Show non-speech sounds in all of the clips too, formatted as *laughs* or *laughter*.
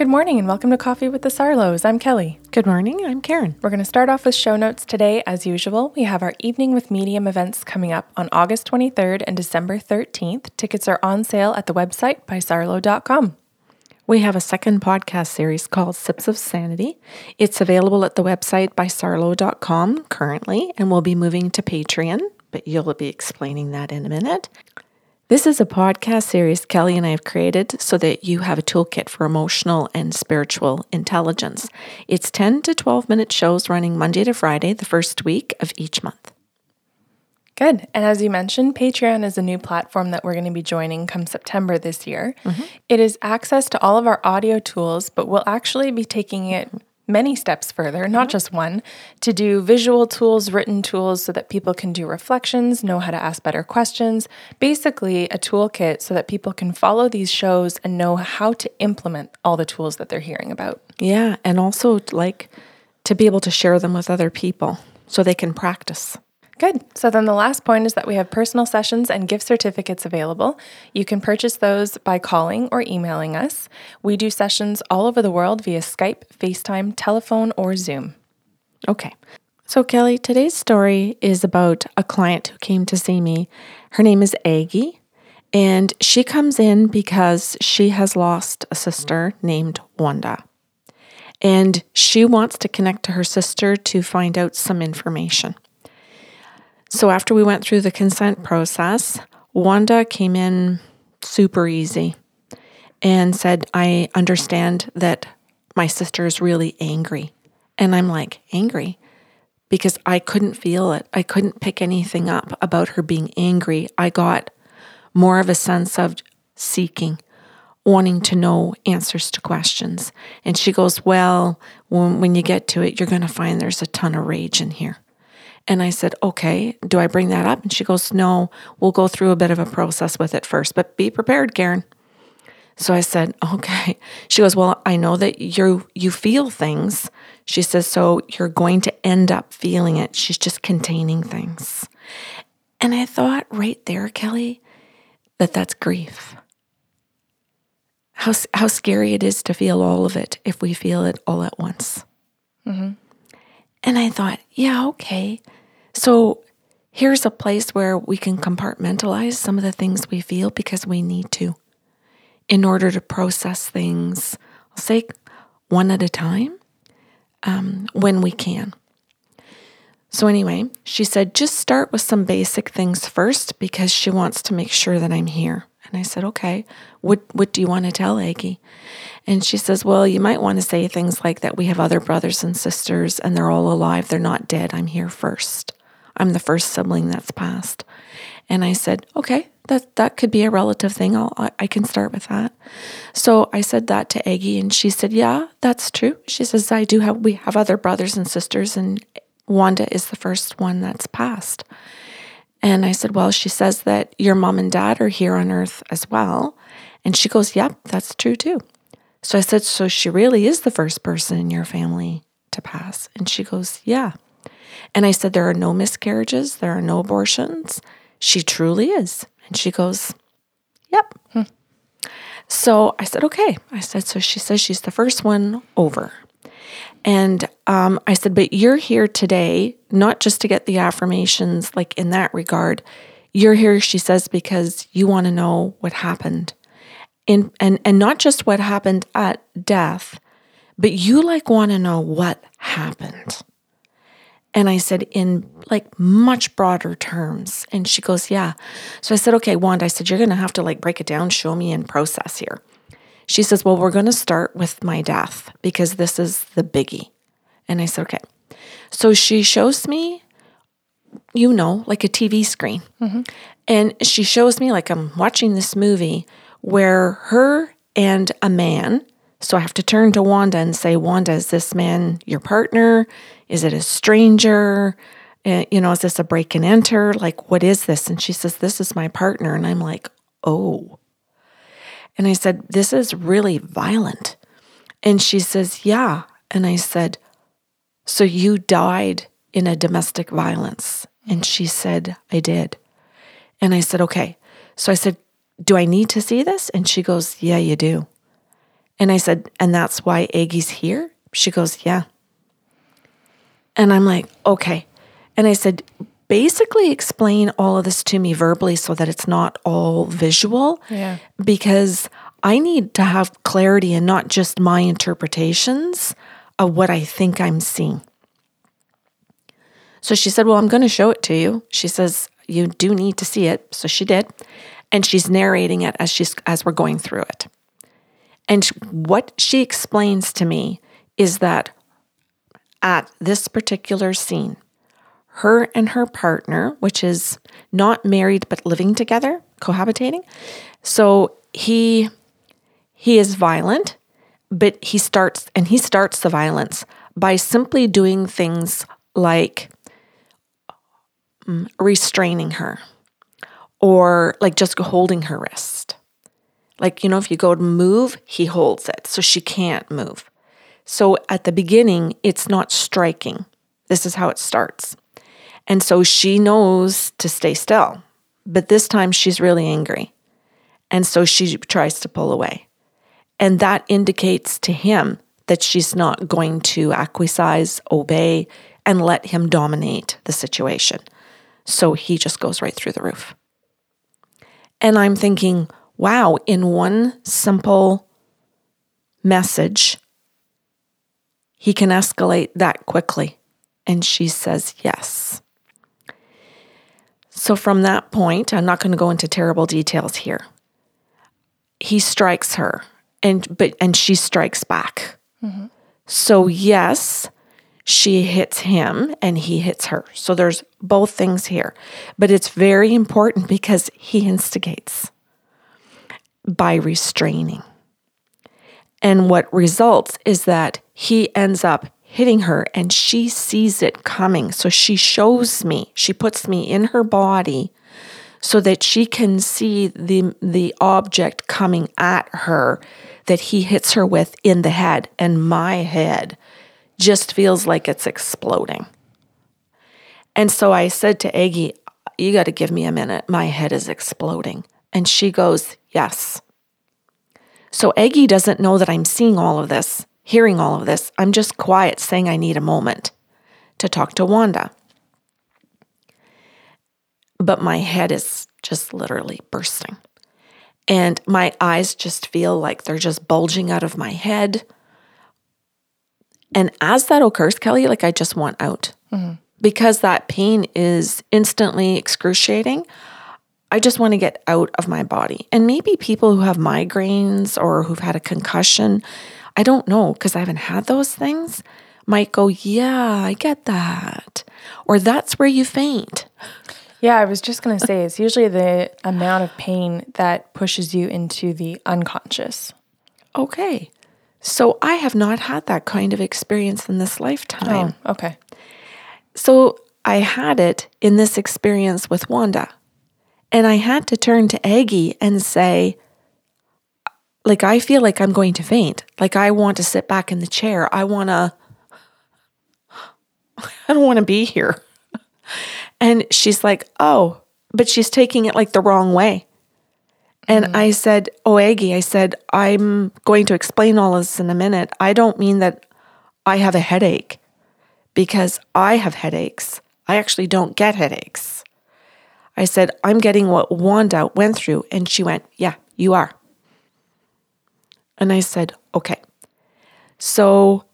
Good morning and welcome to Coffee with the Sarlos. I'm Kelly. Good morning. I'm Karen. We're going to start off with show notes today. As usual, we have our Evening with Medium events coming up on August 23rd and December 13th. Tickets are on sale at the website bysarlo.com. We have a second podcast series called Sips of Sanity. It's available at the website bysarlo.com currently and we'll be moving to Patreon, but you'll be explaining that in a minute. This is a podcast series Kelly and I have created so that you have a toolkit for emotional and spiritual intelligence. It's 10 to 12 minute shows running Monday to Friday, the first week of each month. Good. And as you mentioned, Patreon is a new platform that we're going to be joining come September this year. Mm-hmm. It is access to all of our audio tools, but we'll actually be taking it many steps further, not mm-hmm. just one, to do visual tools, written tools so that people can do reflections, know how to ask better questions. Basically, a toolkit so that people can follow these shows and know how to implement all the tools that they're hearing about. Yeah, and also like to be able to share them with other people so they can practice. Good. So then the last point is that we have personal sessions and gift certificates available. You can purchase those by calling or emailing us. We do sessions all over the world via Skype, FaceTime, telephone, or Zoom. Okay. So, Kelly, today's story is about a client who came to see me. Her name is Aggie, and she comes in because she has lost a sister named Wanda. And she wants to connect to her sister to find out some information. So after we went through the consent process, Wanda came in super easy and said, I understand that my sister is really angry. And I'm like, angry? Because I couldn't feel it. I couldn't pick anything up about her being angry. I got more of a sense of seeking, wanting to know answers to questions. And she goes, Well, when, when you get to it, you're going to find there's a ton of rage in here. And I said, okay, do I bring that up? And she goes, no, we'll go through a bit of a process with it first, but be prepared, Karen. So I said, *laughs* okay. She goes, well, I know that you you feel things. She says, so you're going to end up feeling it. She's just containing things. And I thought right there, Kelly, that that's grief. How, how scary it is to feel all of it if we feel it all at once. Mm-hmm. And I thought, yeah, okay. So here's a place where we can compartmentalize some of the things we feel because we need to in order to process things, I'll say one at a time um, when we can. So, anyway, she said, just start with some basic things first because she wants to make sure that I'm here. And I said, okay, what, what do you want to tell Aggie? And she says, well, you might want to say things like that we have other brothers and sisters and they're all alive. They're not dead. I'm here first. I'm the first sibling that's passed. And I said, okay, that, that could be a relative thing. I'll, I, I can start with that. So I said that to Aggie and she said, yeah, that's true. She says, I do have, we have other brothers and sisters and Wanda is the first one that's passed. And I said, Well, she says that your mom and dad are here on earth as well. And she goes, Yep, that's true too. So I said, So she really is the first person in your family to pass? And she goes, Yeah. And I said, There are no miscarriages, there are no abortions. She truly is. And she goes, Yep. Hmm. So I said, Okay. I said, So she says she's the first one over. And um, I said, But you're here today, not just to get the affirmations, like in that regard. You're here, she says, because you want to know what happened. In, and, and not just what happened at death, but you like want to know what happened. And I said, in like much broader terms. And she goes, Yeah. So I said, Okay, Wanda, I said, You're going to have to like break it down, show me in process here. She says, Well, we're going to start with my death because this is the biggie. And I said, Okay. So she shows me, you know, like a TV screen. Mm-hmm. And she shows me, like, I'm watching this movie where her and a man, so I have to turn to Wanda and say, Wanda, is this man your partner? Is it a stranger? Uh, you know, is this a break and enter? Like, what is this? And she says, This is my partner. And I'm like, Oh. And I said, This is really violent. And she says, Yeah. And I said, So you died in a domestic violence? And she said, I did. And I said, Okay. So I said, Do I need to see this? And she goes, Yeah, you do. And I said, And that's why Aggie's here? She goes, Yeah. And I'm like, Okay. And I said, Basically, explain all of this to me verbally so that it's not all visual. Yeah. Because I need to have clarity and not just my interpretations of what I think I'm seeing. So she said, Well, I'm going to show it to you. She says, You do need to see it. So she did. And she's narrating it as she's as we're going through it. And what she explains to me is that at this particular scene, her and her partner, which is not married but living together, cohabitating. So he he is violent, but he starts and he starts the violence by simply doing things like mm, restraining her or like just holding her wrist. Like, you know, if you go to move, he holds it so she can't move. So at the beginning, it's not striking. This is how it starts. And so she knows to stay still, but this time she's really angry. And so she tries to pull away. And that indicates to him that she's not going to acquiesce, obey, and let him dominate the situation. So he just goes right through the roof. And I'm thinking, wow, in one simple message, he can escalate that quickly. And she says, yes. So from that point, I'm not going to go into terrible details here. He strikes her and but and she strikes back. Mm-hmm. So yes, she hits him and he hits her. So there's both things here. But it's very important because he instigates by restraining. And what results is that he ends up hitting her and she sees it coming. So she shows me, she puts me in her body so that she can see the the object coming at her that he hits her with in the head and my head just feels like it's exploding. And so I said to Aggie, You got to give me a minute. My head is exploding. And she goes, Yes. So Aggie doesn't know that I'm seeing all of this, hearing all of this. I'm just quiet, saying I need a moment to talk to Wanda. But my head is just literally bursting. And my eyes just feel like they're just bulging out of my head. And as that occurs, Kelly, like I just want out mm-hmm. because that pain is instantly excruciating. I just want to get out of my body. And maybe people who have migraines or who've had a concussion, I don't know because I haven't had those things, might go, Yeah, I get that. Or that's where you faint. Yeah, I was just going to say it's usually the amount of pain that pushes you into the unconscious. Okay. So I have not had that kind of experience in this lifetime. Oh, okay. So I had it in this experience with Wanda. And I had to turn to Aggie and say, like, I feel like I'm going to faint. Like, I want to sit back in the chair. I want to, *laughs* I don't want to be here. *laughs* And she's like, oh, but she's taking it like the wrong way. And mm. I said, Oh, Aggie, I said, I'm going to explain all this in a minute. I don't mean that I have a headache because I have headaches. I actually don't get headaches. I said, I'm getting what Wanda went through. And she went, Yeah, you are. And I said, Okay. So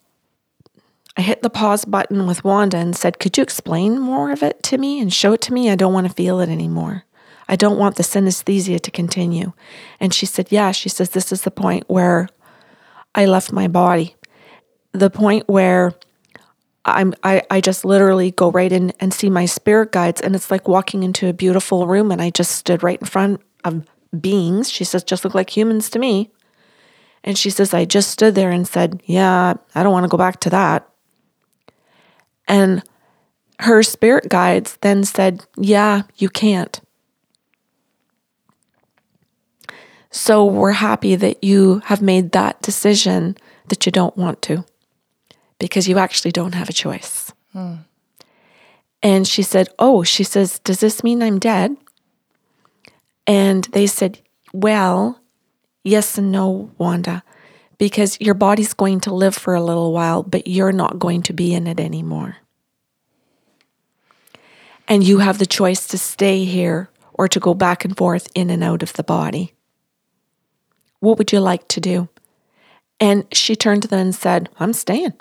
I hit the pause button with Wanda and said, Could you explain more of it to me and show it to me? I don't want to feel it anymore. I don't want the synesthesia to continue. And she said, Yeah. She says, This is the point where I left my body. The point where I'm, I, I just literally go right in and see my spirit guides. And it's like walking into a beautiful room. And I just stood right in front of beings. She says, just look like humans to me. And she says, I just stood there and said, Yeah, I don't want to go back to that. And her spirit guides then said, Yeah, you can't. So we're happy that you have made that decision that you don't want to because you actually don't have a choice. Hmm. And she said, Oh, she says, Does this mean I'm dead? And they said, Well, yes and no, Wanda, because your body's going to live for a little while, but you're not going to be in it anymore. And you have the choice to stay here or to go back and forth in and out of the body. What would you like to do? And she turned to them and said, I'm staying.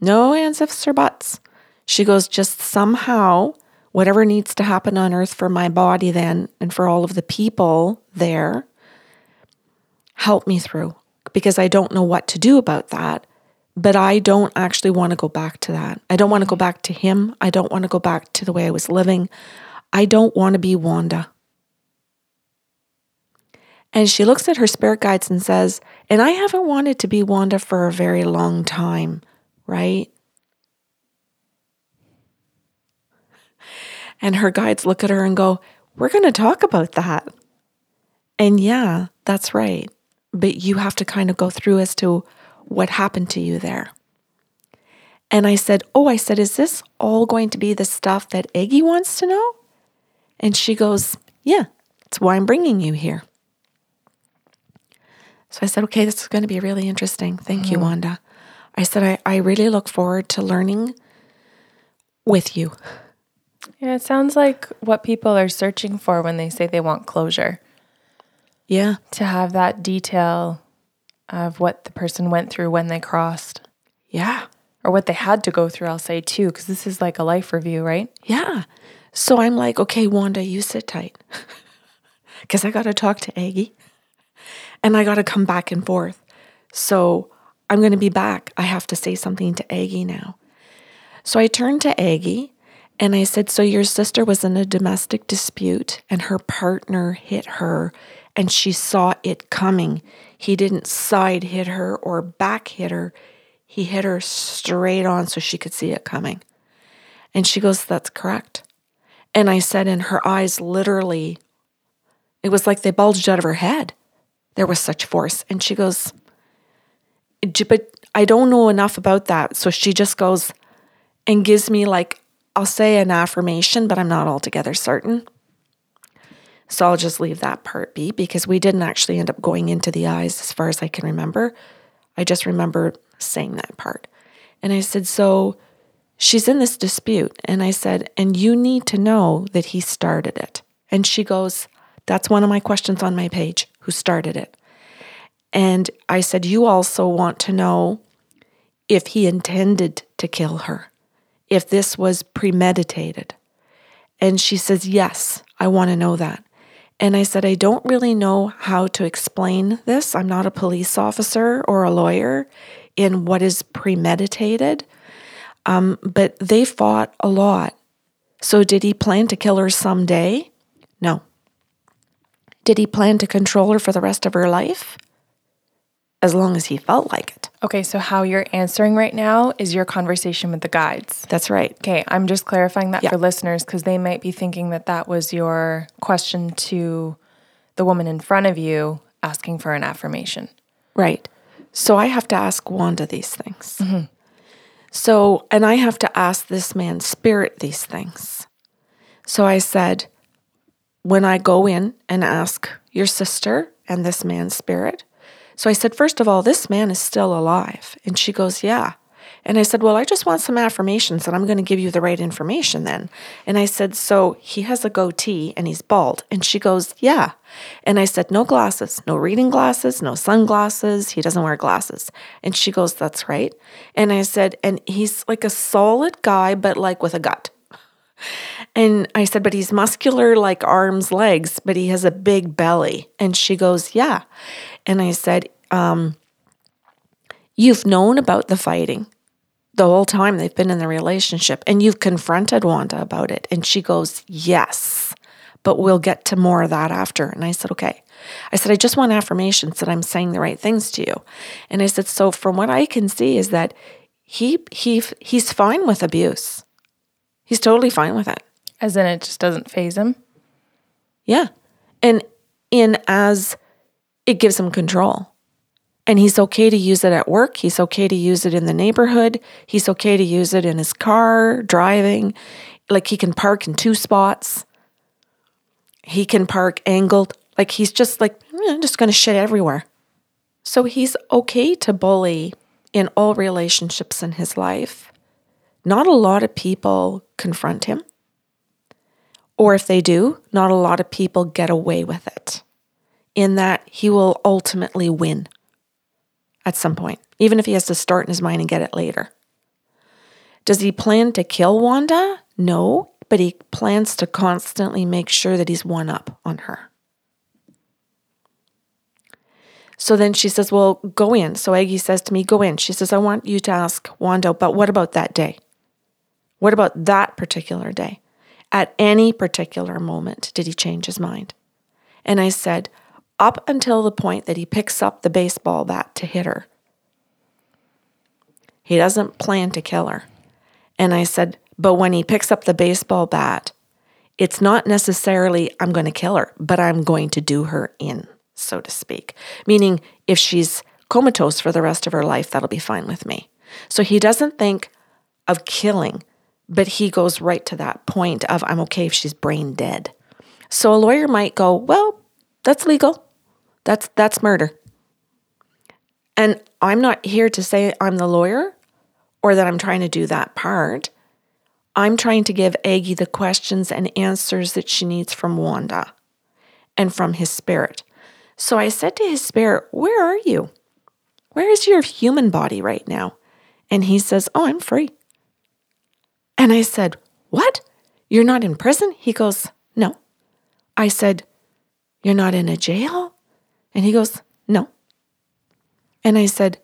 No ands, ifs, or buts. She goes, just somehow, whatever needs to happen on earth for my body then and for all of the people there, help me through because I don't know what to do about that. But I don't actually want to go back to that. I don't want to go back to him. I don't want to go back to the way I was living. I don't want to be Wanda. And she looks at her spirit guides and says, And I haven't wanted to be Wanda for a very long time, right? And her guides look at her and go, We're going to talk about that. And yeah, that's right. But you have to kind of go through as to what happened to you there. And I said, Oh, I said, is this all going to be the stuff that Aggie wants to know? And she goes, Yeah, that's why I'm bringing you here. So I said, Okay, this is going to be really interesting. Thank mm-hmm. you, Wanda. I said, I, I really look forward to learning with you. Yeah, it sounds like what people are searching for when they say they want closure. Yeah. To have that detail of what the person went through when they crossed. Yeah. Or what they had to go through, I'll say too, because this is like a life review, right? Yeah. So I'm like, okay, Wanda, you sit tight. *laughs* Because I got to talk to Aggie and I got to come back and forth. So I'm going to be back. I have to say something to Aggie now. So I turned to Aggie and I said, So your sister was in a domestic dispute and her partner hit her and she saw it coming. He didn't side hit her or back hit her, he hit her straight on so she could see it coming. And she goes, That's correct. And I said, and her eyes literally, it was like they bulged out of her head. There was such force. And she goes, But I don't know enough about that. So she just goes and gives me, like, I'll say an affirmation, but I'm not altogether certain. So I'll just leave that part be because we didn't actually end up going into the eyes as far as I can remember. I just remember saying that part. And I said, So she's in this dispute. And I said, And you need to know that he started it. And she goes, That's one of my questions on my page who started it. And I said, You also want to know if he intended to kill her, if this was premeditated. And she says, Yes, I want to know that. And I said, I don't really know how to explain this. I'm not a police officer or a lawyer in what is premeditated. Um, but they fought a lot. So, did he plan to kill her someday? No. Did he plan to control her for the rest of her life? As long as he felt like it. Okay, so how you're answering right now is your conversation with the guides. That's right. Okay, I'm just clarifying that yeah. for listeners because they might be thinking that that was your question to the woman in front of you asking for an affirmation. Right. So I have to ask Wanda these things. Mm-hmm. So, and I have to ask this man's spirit these things. So I said, when I go in and ask your sister and this man's spirit, so I said, First of all, this man is still alive. And she goes, Yeah. And I said, Well, I just want some affirmations and I'm going to give you the right information then. And I said, So he has a goatee and he's bald. And she goes, Yeah. And I said, No glasses, no reading glasses, no sunglasses. He doesn't wear glasses. And she goes, That's right. And I said, And he's like a solid guy, but like with a gut. And I said, but he's muscular like arms, legs, but he has a big belly. And she goes, yeah. And I said, um, You've known about the fighting the whole time they've been in the relationship, and you've confronted Wanda about it. And she goes, Yes, but we'll get to more of that after. And I said, Okay. I said, I just want affirmations that I'm saying the right things to you. And I said, So from what I can see is that he he he's fine with abuse. He's totally fine with it. As in it just doesn't phase him? Yeah. And in as it gives him control. And he's okay to use it at work. He's okay to use it in the neighborhood. He's okay to use it in his car, driving. Like he can park in two spots. He can park angled. Like he's just like, I'm just going to shit everywhere. So he's okay to bully in all relationships in his life. Not a lot of people confront him. Or if they do, not a lot of people get away with it, in that he will ultimately win at some point, even if he has to start in his mind and get it later. Does he plan to kill Wanda? No, but he plans to constantly make sure that he's one up on her. So then she says, Well, go in. So Aggie says to me, Go in. She says, I want you to ask Wanda, but what about that day? What about that particular day? At any particular moment, did he change his mind? And I said, up until the point that he picks up the baseball bat to hit her. He doesn't plan to kill her. And I said, but when he picks up the baseball bat, it's not necessarily I'm going to kill her, but I'm going to do her in, so to speak. Meaning, if she's comatose for the rest of her life, that'll be fine with me. So he doesn't think of killing but he goes right to that point of I'm okay if she's brain dead. So a lawyer might go, "Well, that's legal. That's that's murder." And I'm not here to say I'm the lawyer or that I'm trying to do that part. I'm trying to give Aggie the questions and answers that she needs from Wanda and from his spirit. So I said to his spirit, Where are you? Where is your human body right now? And he says, Oh, I'm free. And I said, What? You're not in prison? He goes, No. I said, You're not in a jail? And he goes, No. And I said,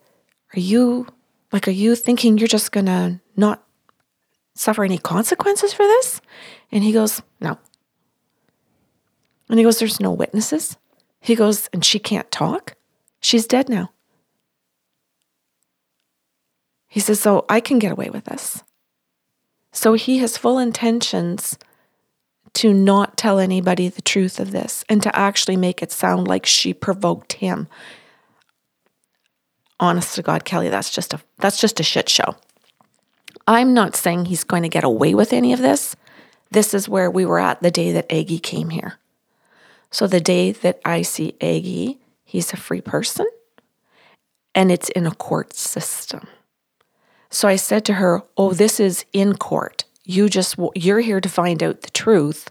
Are you, like, are you thinking you're just to not suffer any consequences for this? And he goes, No. And he goes, There's no witnesses. He goes, And she can't talk? She's dead now. He says, So I can get away with this. So he has full intentions to not tell anybody the truth of this and to actually make it sound like she provoked him. Honest to God, Kelly, that's just a that's just a shit show. I'm not saying he's going to get away with any of this. This is where we were at the day that Aggie came here. So the day that I see Aggie, he's a free person and it's in a court system. So I said to her, "Oh, this is in court. You just you're here to find out the truth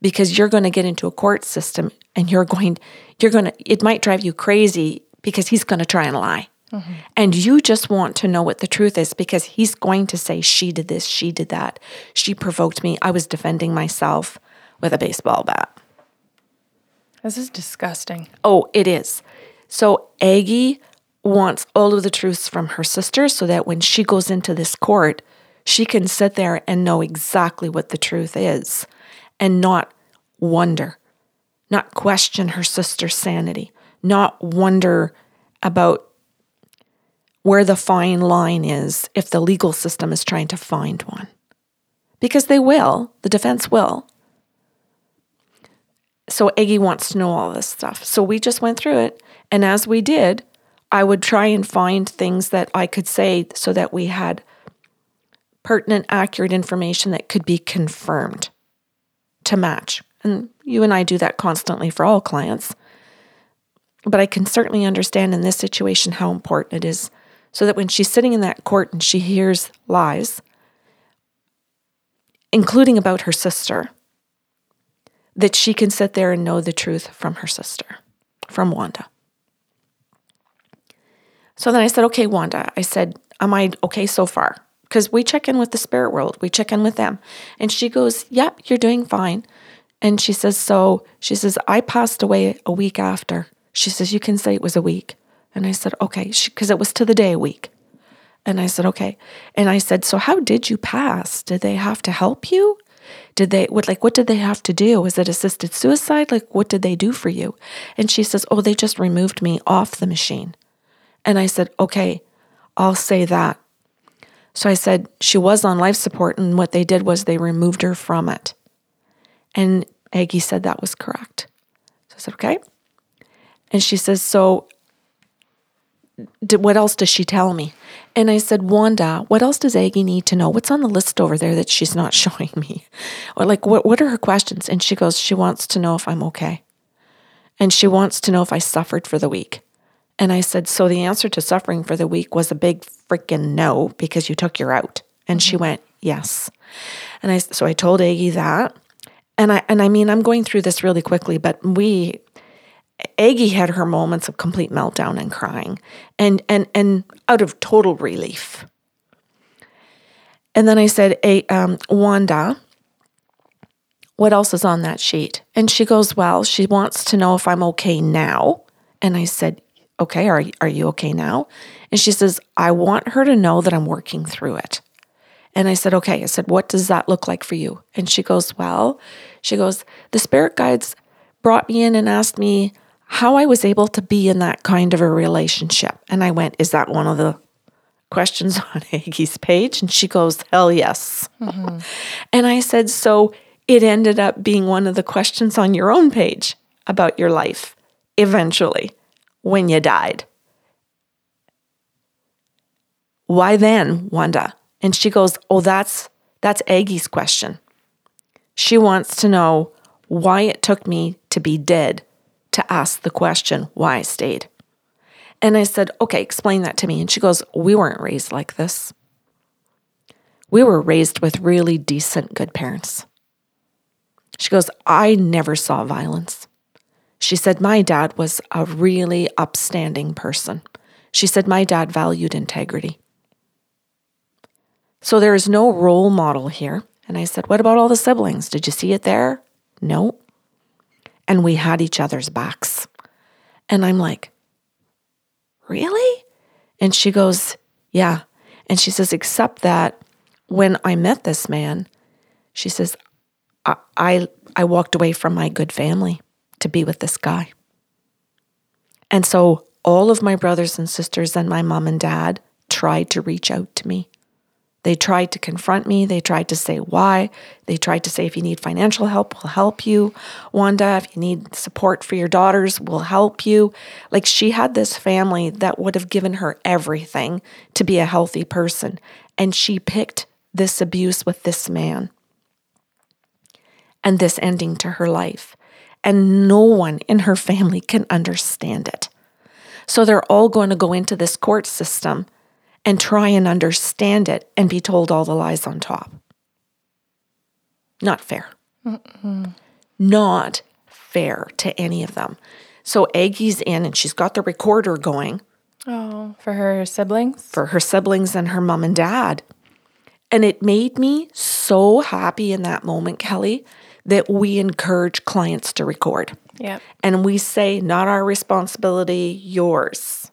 because you're going to get into a court system and you're going you're going to it might drive you crazy because he's going to try and lie." Mm-hmm. And you just want to know what the truth is because he's going to say, She did this, she did that, she provoked me, I was defending myself with a baseball bat. This is disgusting. Oh, it is. So Aggie wants all of the truths from her sister so that when she goes into this court, she can sit there and know exactly what the truth is and not wonder, not question her sister's sanity, not wonder about where the fine line is if the legal system is trying to find one. Because they will, the defense will. So Aggie wants to know all this stuff. So we just went through it. And as we did, I would try and find things that I could say so that we had pertinent, accurate information that could be confirmed to match. And you and I do that constantly for all clients. But I can certainly understand in this situation how important it is so that when she's sitting in that court and she hears lies, including about her sister, that she can sit there and know the truth from her sister, from Wanda. So then I said, okay, Wanda, I said, am I okay so far? Because we check in with the spirit world, we check in with them. And she goes, yep, you're doing fine. And she says, so she says, I passed away a week after. She says, you can say it was a week. And I said, okay, because it was to the day a week. And I said, okay. And I said, so how did you pass? Did they have to help you? Did they what like what did they have to do? Was it assisted suicide? Like what did they do for you? And she says, "Oh, they just removed me off the machine." And I said, okay, I'll say that. So I said, she was on life support, and what they did was they removed her from it. And Aggie said that was correct. So I said, okay. And she says, so did, what else does she tell me? And I said, Wanda, what else does Aggie need to know? What's on the list over there that she's not *laughs* showing me? Or like, what, what are her questions? And she goes, she wants to know if I'm okay. And she wants to know if I suffered for the week. And I said, So the answer to suffering for the week was a big freaking no because you took your out. And she went, Yes. And I so I told Aggie that. And I and I mean I'm going through this really quickly, but we Aggie had her moments of complete meltdown and crying and and and out of total relief. And then I said, hey, um, Wanda, what else is on that sheet? And she goes, Well, she wants to know if I'm okay now. And I said, Okay, are, are you okay now? And she says, I want her to know that I'm working through it. And I said, Okay. I said, What does that look like for you? And she goes, Well, she goes, The spirit guides brought me in and asked me how I was able to be in that kind of a relationship. And I went, Is that one of the questions *laughs* on Aggie's page? And she goes, Hell yes. Mm-hmm. and I said, So it ended up being one of the questions on your own page about your life eventually when you died. Why then, Wanda? And she goes, "Oh, that's that's Aggie's question. She wants to know why it took me to be dead to ask the question why I stayed." And I said, "Okay, explain that to me." And she goes, "We weren't raised like this. We were raised with really decent good parents." She goes, I never saw violence. She said, My dad was a really upstanding person. She said, My dad valued integrity. So there is no role model here. And I said, What about all the siblings? Did you see it there? No. And we had each other's backs. And I'm like, Really? And she goes, Yeah. And she says, Except that when I met this man, she says, I, I, walked away from my good family to be with this guy. And so all of my brothers and sisters and my mom and dad tried to reach out to me. They tried to confront me. They tried to say why. They tried to say, if you need financial help, we'll help you. Wanda, if you need support for your daughters, we'll help you. Like she had this family that would have given her everything to be a healthy person. And she picked this abuse with this man and this ending to her life. And no one in her family can understand it. So they're all going to go into this court system and try and understand it and be told all the lies on top. Not fair. Mm-mm. Not fair to any of them. So Aggie's in and she's got the recorder going. Oh, for her siblings? For her siblings and her mom and dad. And it made me so happy in that moment, Kelly, that we encourage clients to record. Yeah. And we say, not our responsibility, yours,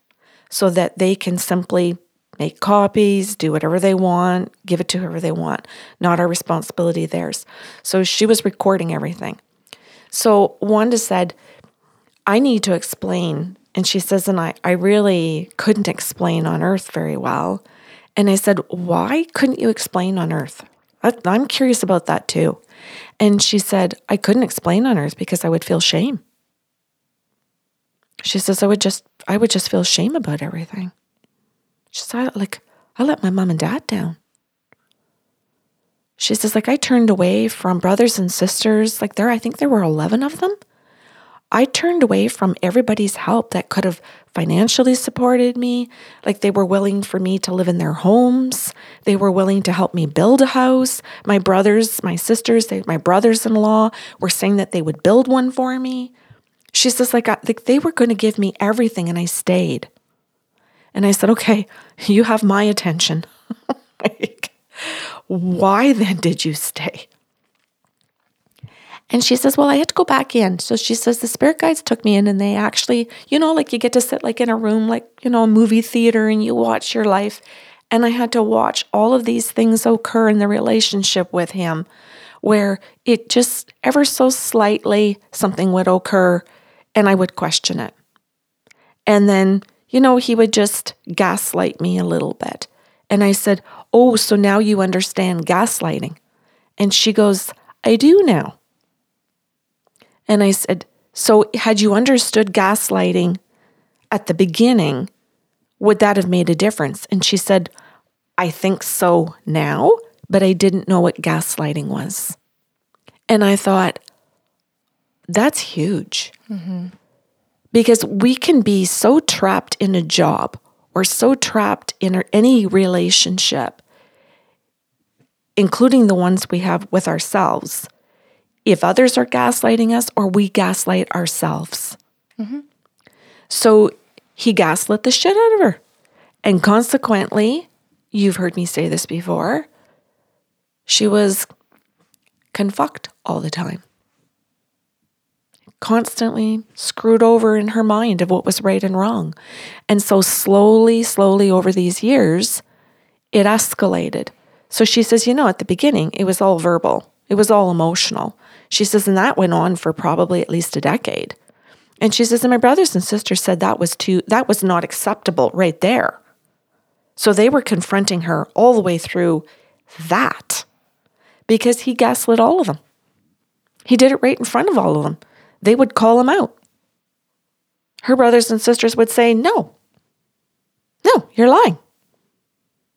so that they can simply make copies, do whatever they want, give it to whoever they want, not our responsibility, theirs. So she was recording everything. So Wanda said, I need to explain. And she says, and I, I really couldn't explain on earth very well. And I said, Why couldn't you explain on earth? I'm curious about that too. And she said, I couldn't explain on earth because I would feel shame. She says, I would just, I would just feel shame about everything. She said, like, I let my mom and dad down. She says, like, I turned away from brothers and sisters. Like, there, I think there were 11 of them. I turned away from everybody's help that could have financially supported me. Like they were willing for me to live in their homes. They were willing to help me build a house. My brothers, my sisters, they, my brothers in law were saying that they would build one for me. She says, like, I, like they were going to give me everything, and I stayed. And I said, okay, you have my attention. *laughs* like, why then did you stay? And she says, Well, I had to go back in. So she says, The spirit guides took me in and they actually, you know, like you get to sit like in a room, like, you know, a movie theater and you watch your life. And I had to watch all of these things occur in the relationship with him where it just ever so slightly something would occur and I would question it. And then, you know, he would just gaslight me a little bit. And I said, Oh, so now you understand gaslighting. And she goes, I do now. And I said, So, had you understood gaslighting at the beginning, would that have made a difference? And she said, I think so now, but I didn't know what gaslighting was. And I thought, that's huge. Mm-hmm. Because we can be so trapped in a job or so trapped in any relationship, including the ones we have with ourselves, if others are gaslighting us or we gaslight ourselves. So he gaslit the shit out of her. And consequently, you've heard me say this before, she was confucked all the time. Constantly screwed over in her mind of what was right and wrong. And so, slowly, slowly over these years, it escalated. So she says, you know, at the beginning, it was all verbal, it was all emotional. She says, and that went on for probably at least a decade. And she says, and my brothers and sisters said that was too, that was not acceptable right there. So they were confronting her all the way through that because he gaslit all of them. He did it right in front of all of them. They would call him out. Her brothers and sisters would say, No, no, you're lying.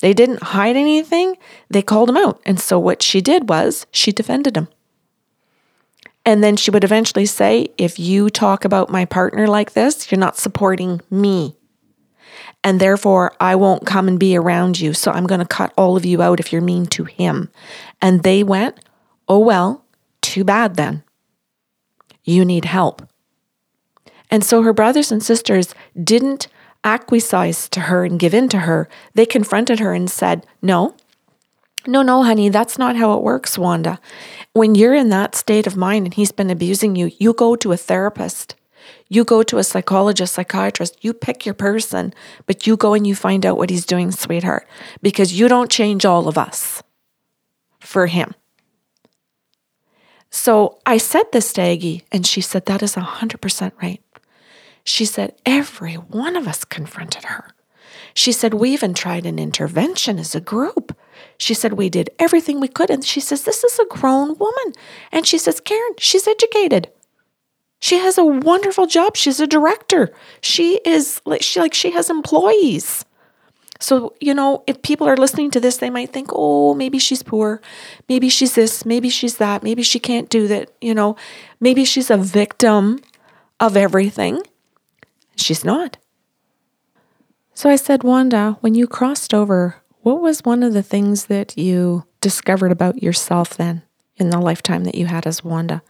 They didn't hide anything, they called him out. And so what she did was she defended him. And then she would eventually say, If you talk about my partner like this, you're not supporting me. And therefore, I won't come and be around you. So I'm going to cut all of you out if you're mean to him. And they went, Oh, well, too bad then. You need help. And so her brothers and sisters didn't acquiesce to her and give in to her. They confronted her and said, No, no, no, honey, that's not how it works, Wanda. When you're in that state of mind and he's been abusing you, you go to a therapist. You go to a psychologist, psychiatrist, you pick your person, but you go and you find out what he's doing, sweetheart, because you don't change all of us for him. So I said this to Aggie, and she said, That is 100% right. She said, Every one of us confronted her. She said, We even tried an intervention as a group. She said, We did everything we could. And she says, This is a grown woman. And she says, Karen, she's educated. She has a wonderful job. She's a director. She is she like she has employees. So, you know, if people are listening to this, they might think, oh, maybe she's poor. Maybe she's this. Maybe she's that. Maybe she can't do that. You know, maybe she's a victim of everything. She's not. So I said, Wanda, when you crossed over, what was one of the things that you discovered about yourself then in the lifetime that you had as Wanda?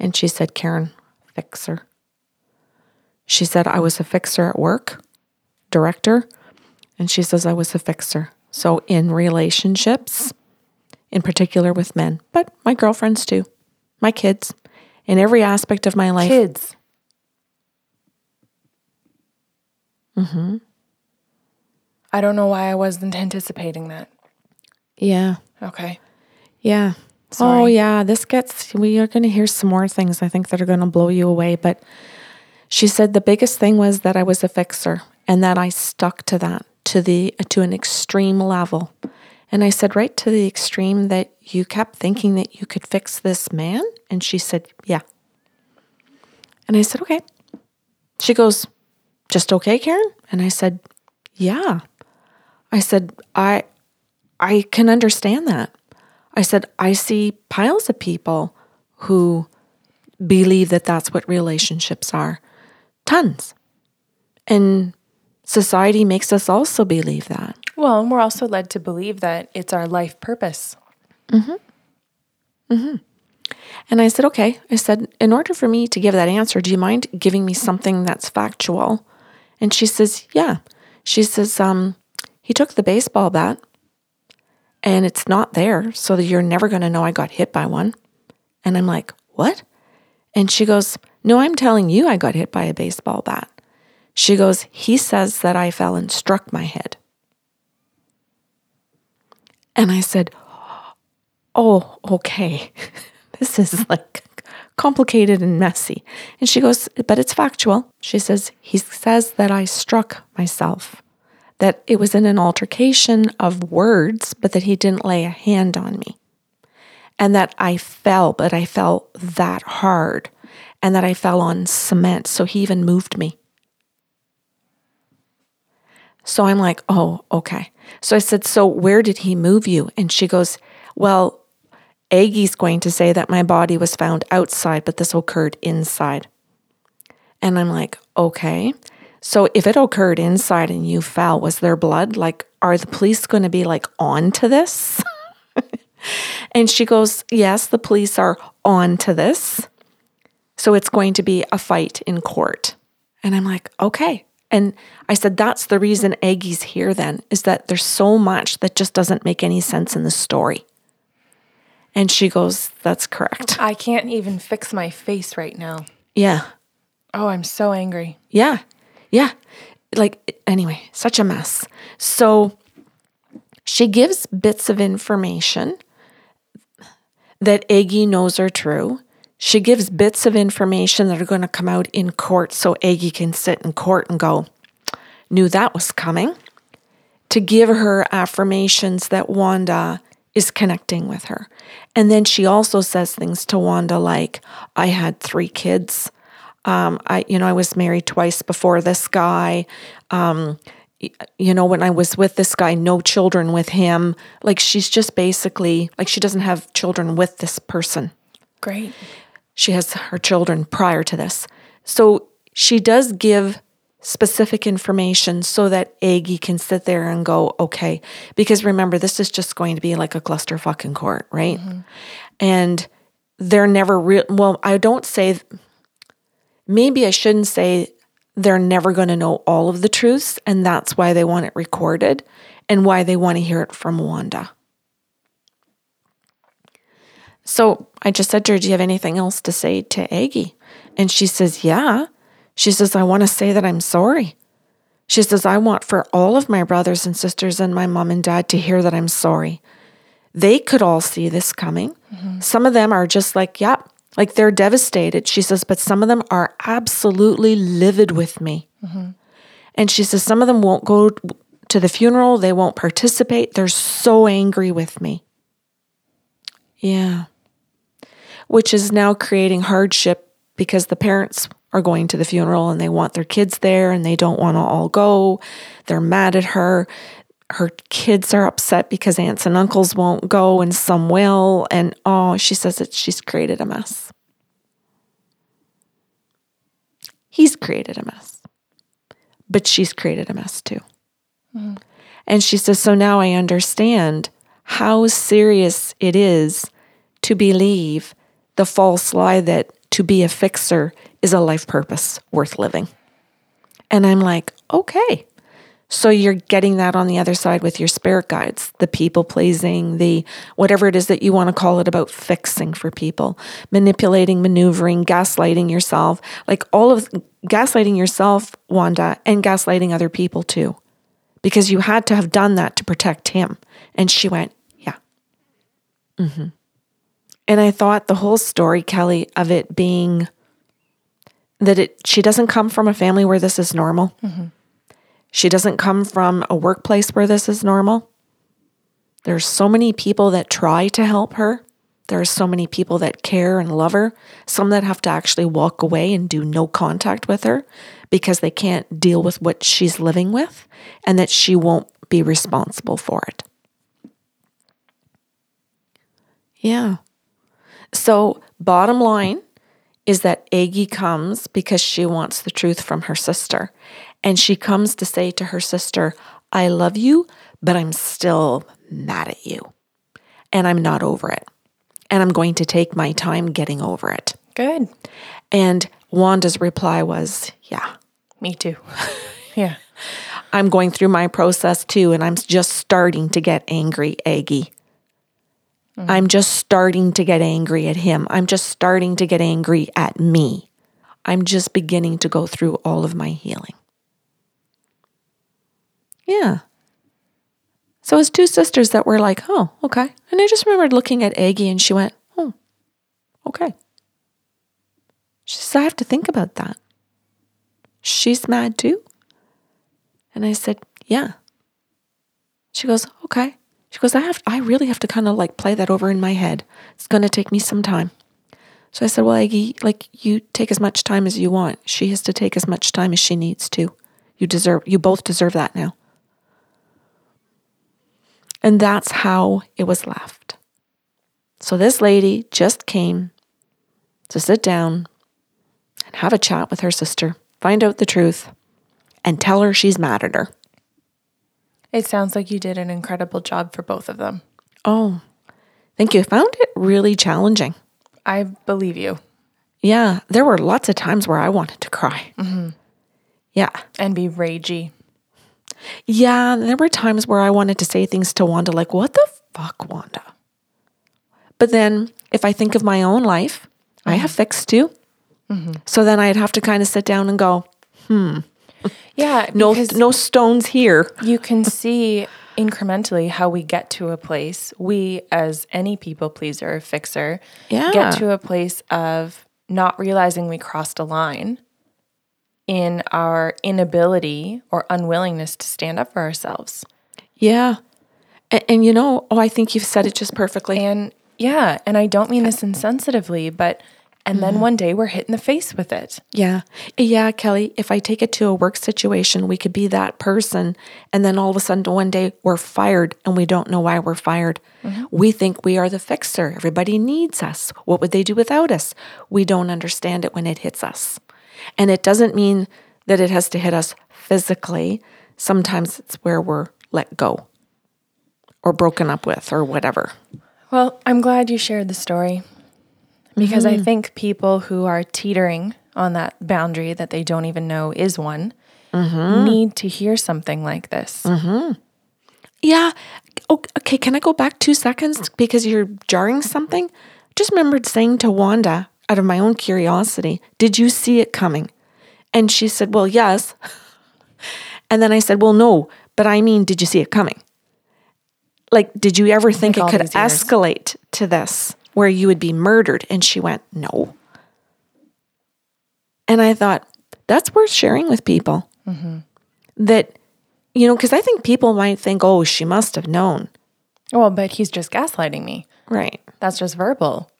And she said, Karen, fixer. She said, I was a fixer at work, director. And she says, I was a fixer. So in relationships, in particular with men, but my girlfriends too, my kids, in every aspect of my life. Kids. Mm-hmm. I don't know why I wasn't anticipating that. Yeah. Okay. Yeah. Oh, yeah. This gets, we are going to hear some more things I think that are going to blow you away. But she said the biggest thing was that I was a fixer and that I stuck to that to the to an extreme level. And I said, right to the extreme that you kept thinking that you could fix this man? And she said, yeah. And I said, okay. She goes, just okay, Karen? And I said, yeah. I said, I I can understand that. I said, I see piles of people who believe that that's what relationships are. Tons. And society makes us also believe that. Well, and we're also led to believe that it's our life purpose. Mm Mhm. Mm Mhm. And I said, okay. I said, in order for me to give that answer, do you mind giving me something that's factual? And she says, yeah. She says, um, he took the baseball bat and it's not there. So you're never going to know I got hit by one. And I'm like, what? And she goes, no, I'm telling you I got hit by a baseball bat. She goes, he says that I fell and struck my head. And I said, oh, okay. *laughs* this is like complicated and messy. And she goes, but it's factual. She says, he says that I struck myself, that it was in an altercation of words, but that he didn't lay a hand on me. And that I fell, but I fell that hard, and that I fell on cement. So he even moved me. So I'm like, oh, okay. So I said, so where did he move you? And she goes, well, Aggie's going to say that my body was found outside, but this occurred inside. And I'm like, okay. So if it occurred inside and you fell, was there blood? Like, are the police going to be like on to this? *laughs* and she goes, yes, the police are on to this. So it's going to be a fight in court. And I'm like, okay. And I said, that's the reason Aggie's here then, is that there's so much that just doesn't make any sense in the story. And she goes, that's correct. I can't even fix my face right now. Yeah. Oh, I'm so angry. Yeah. Yeah. Like, anyway, such a mess. So she gives bits of information that Aggie knows are true. She gives bits of information that are going to come out in court so Aggie can sit in court and go, knew that was coming. To give her affirmations that Wanda is connecting with her. And then she also says things to Wanda like, I had three kids. Um, I, you know, I was married twice before this guy. Um, you know, when I was with this guy, no children with him. Like she's just basically like she doesn't have children with this person. Great. She has her children prior to this. So she does give specific information so that Aggie can sit there and go, okay. Because remember, this is just going to be like a cluster fucking court, right? Mm-hmm. And they're never real. Well, I don't say, maybe I shouldn't say they're never going to know all of the truths. And that's why they want it recorded and why they want to hear it from Wanda. So I just said to her, Do you have anything else to say to Aggie? And she says, Yeah. She says, I want to say that I'm sorry. She says, I want for all of my brothers and sisters and my mom and dad to hear that I'm sorry. They could all see this coming. Mm-hmm. Some of them are just like, Yep, like they're devastated. She says, but some of them are absolutely livid with me. Mm-hmm. And she says, some of them won't go to the funeral, they won't participate. They're so angry with me. Yeah. Which is now creating hardship because the parents are going to the funeral and they want their kids there and they don't want to all go. They're mad at her. Her kids are upset because aunts and uncles won't go and some will. And oh, she says that she's created a mess. He's created a mess, but she's created a mess too. Mm. And she says, So now I understand how serious it is to believe the false lie that to be a fixer is a life purpose worth living. And I'm like, okay. So you're getting that on the other side with your spirit guides, the people pleasing, the whatever it is that you want to call it about fixing for people, manipulating, maneuvering, gaslighting yourself, like all of gaslighting yourself, Wanda, and gaslighting other people too. Because you had to have done that to protect him. And she went, yeah. Mm-hmm. And I thought the whole story, Kelly, of it being that it she doesn't come from a family where this is normal. Mm-hmm. She doesn't come from a workplace where this is normal. There's so many people that try to help her. There are so many people that care and love her, some that have to actually walk away and do no contact with her because they can't deal with what she's living with and that she won't be responsible for it. Yeah. So, bottom line is that Aggie comes because she wants the truth from her sister. And she comes to say to her sister, I love you, but I'm still mad at you. And I'm not over it. And I'm going to take my time getting over it. Good. And Wanda's reply was, Yeah. Me too. *laughs* yeah. I'm going through my process too, and I'm just starting to get angry, Aggie. Mm-hmm. I'm just starting to get angry at him. I'm just starting to get angry at me. I'm just beginning to go through all of my healing. Yeah. So it's two sisters that were like, oh, okay. And I just remembered looking at Aggie and she went, oh, okay. She says, I have to think about that. She's mad too? And I said, yeah. She goes, okay. She goes, I have I really have to kind of like play that over in my head. It's gonna take me some time. So I said, Well, Aggie, like you take as much time as you want. She has to take as much time as she needs to. You deserve you both deserve that now. And that's how it was left. So this lady just came to sit down and have a chat with her sister, find out the truth, and tell her she's mad at her. It sounds like you did an incredible job for both of them. Oh, thank you. I found it really challenging. I believe you. Yeah, there were lots of times where I wanted to cry. Mm-hmm. Yeah. And be ragey. Yeah, there were times where I wanted to say things to Wanda like, what the fuck, Wanda? But then if I think of my own life, I have fixed too. So then I'd have to kind of sit down and go, "Hmm." Yeah. *laughs* no, no stones here. you can see incrementally how we get to a place, we as any people pleaser or fixer, Yeah. get to a place of not realizing we crossed a line in our inability or unwillingness to stand up for ourselves. Yeah. And, and you know, oh, I think you've said it just perfectly. And yeah, and I don't mean this insensitively, but and then mm-hmm. one day we're hit in the face with it. Yeah. Yeah, Kelly, if I take it to a work situation, we could be that person. And then all of a sudden, one day we're fired and we don't know why we're fired. Mm-hmm. We think we are the fixer. Everybody needs us. What would they do without us? We don't understand it when it hits us. And it doesn't mean that it has to hit us physically. Sometimes it's where we're let go or broken up with or whatever. Well, I'm glad you shared the story because I mm-hmm. think people who are teetering on that boundary that they don't even know is one mm-hmm. need to hear something like this. Mm-hmm. Yeah. Okay. Can I go back two seconds because you're jarring something? Just remembered saying to Wanda, out of my own curiosity, Did you see it coming? And she said, Well, yes. *laughs* And then I said, Well, no, but I mean, did you see it coming? Like, did you ever think it could escalate to this where you would be murdered? And she went, No. And I thought, that's worth sharing with people. Mm-hmm. That, you know, because I think people might think, oh, she must have known. Well, but he's just gaslighting me. Right. That's just verbal.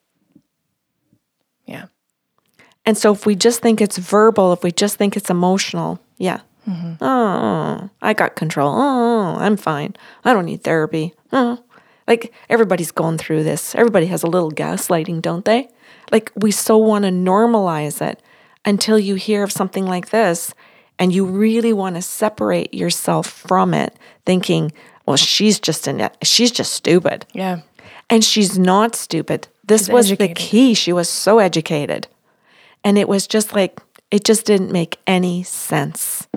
And so if we just think it's verbal, if we just think it's emotional, yeah. Mm-hmm. Oh, I got control. Oh, I'm fine. I don't need therapy. Oh. Like everybody's going through this. Everybody has a little gaslighting, don't they? Like we so want to normalize it until you hear of something like this and you really want to separate yourself from it, thinking, well, she's just an she's just stupid. Yeah. And she's not stupid. This She's was the key. She was so educated. And it was just like, it just didn't make any sense.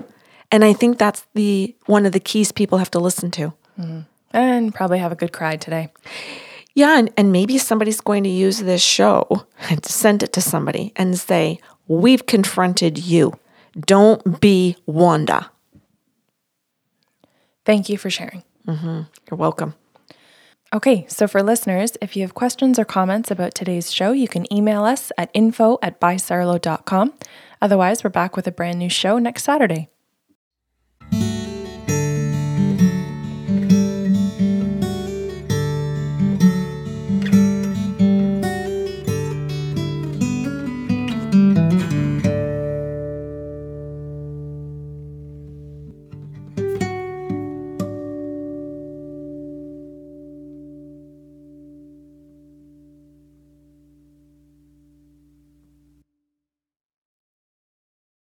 And I think that's the one of the keys people have to listen to. Mm-hmm. And probably have a good cry today. Yeah, and, and maybe somebody's going to use this show and send it to somebody and say, We've confronted you. Don't be Wanda. Thank you for sharing. Mm-hmm. You're welcome. Okay, so for listeners, if you have questions or comments about today's show, you can email us at info at bysarlo.com. Otherwise, we're back with a brand new show next Saturday.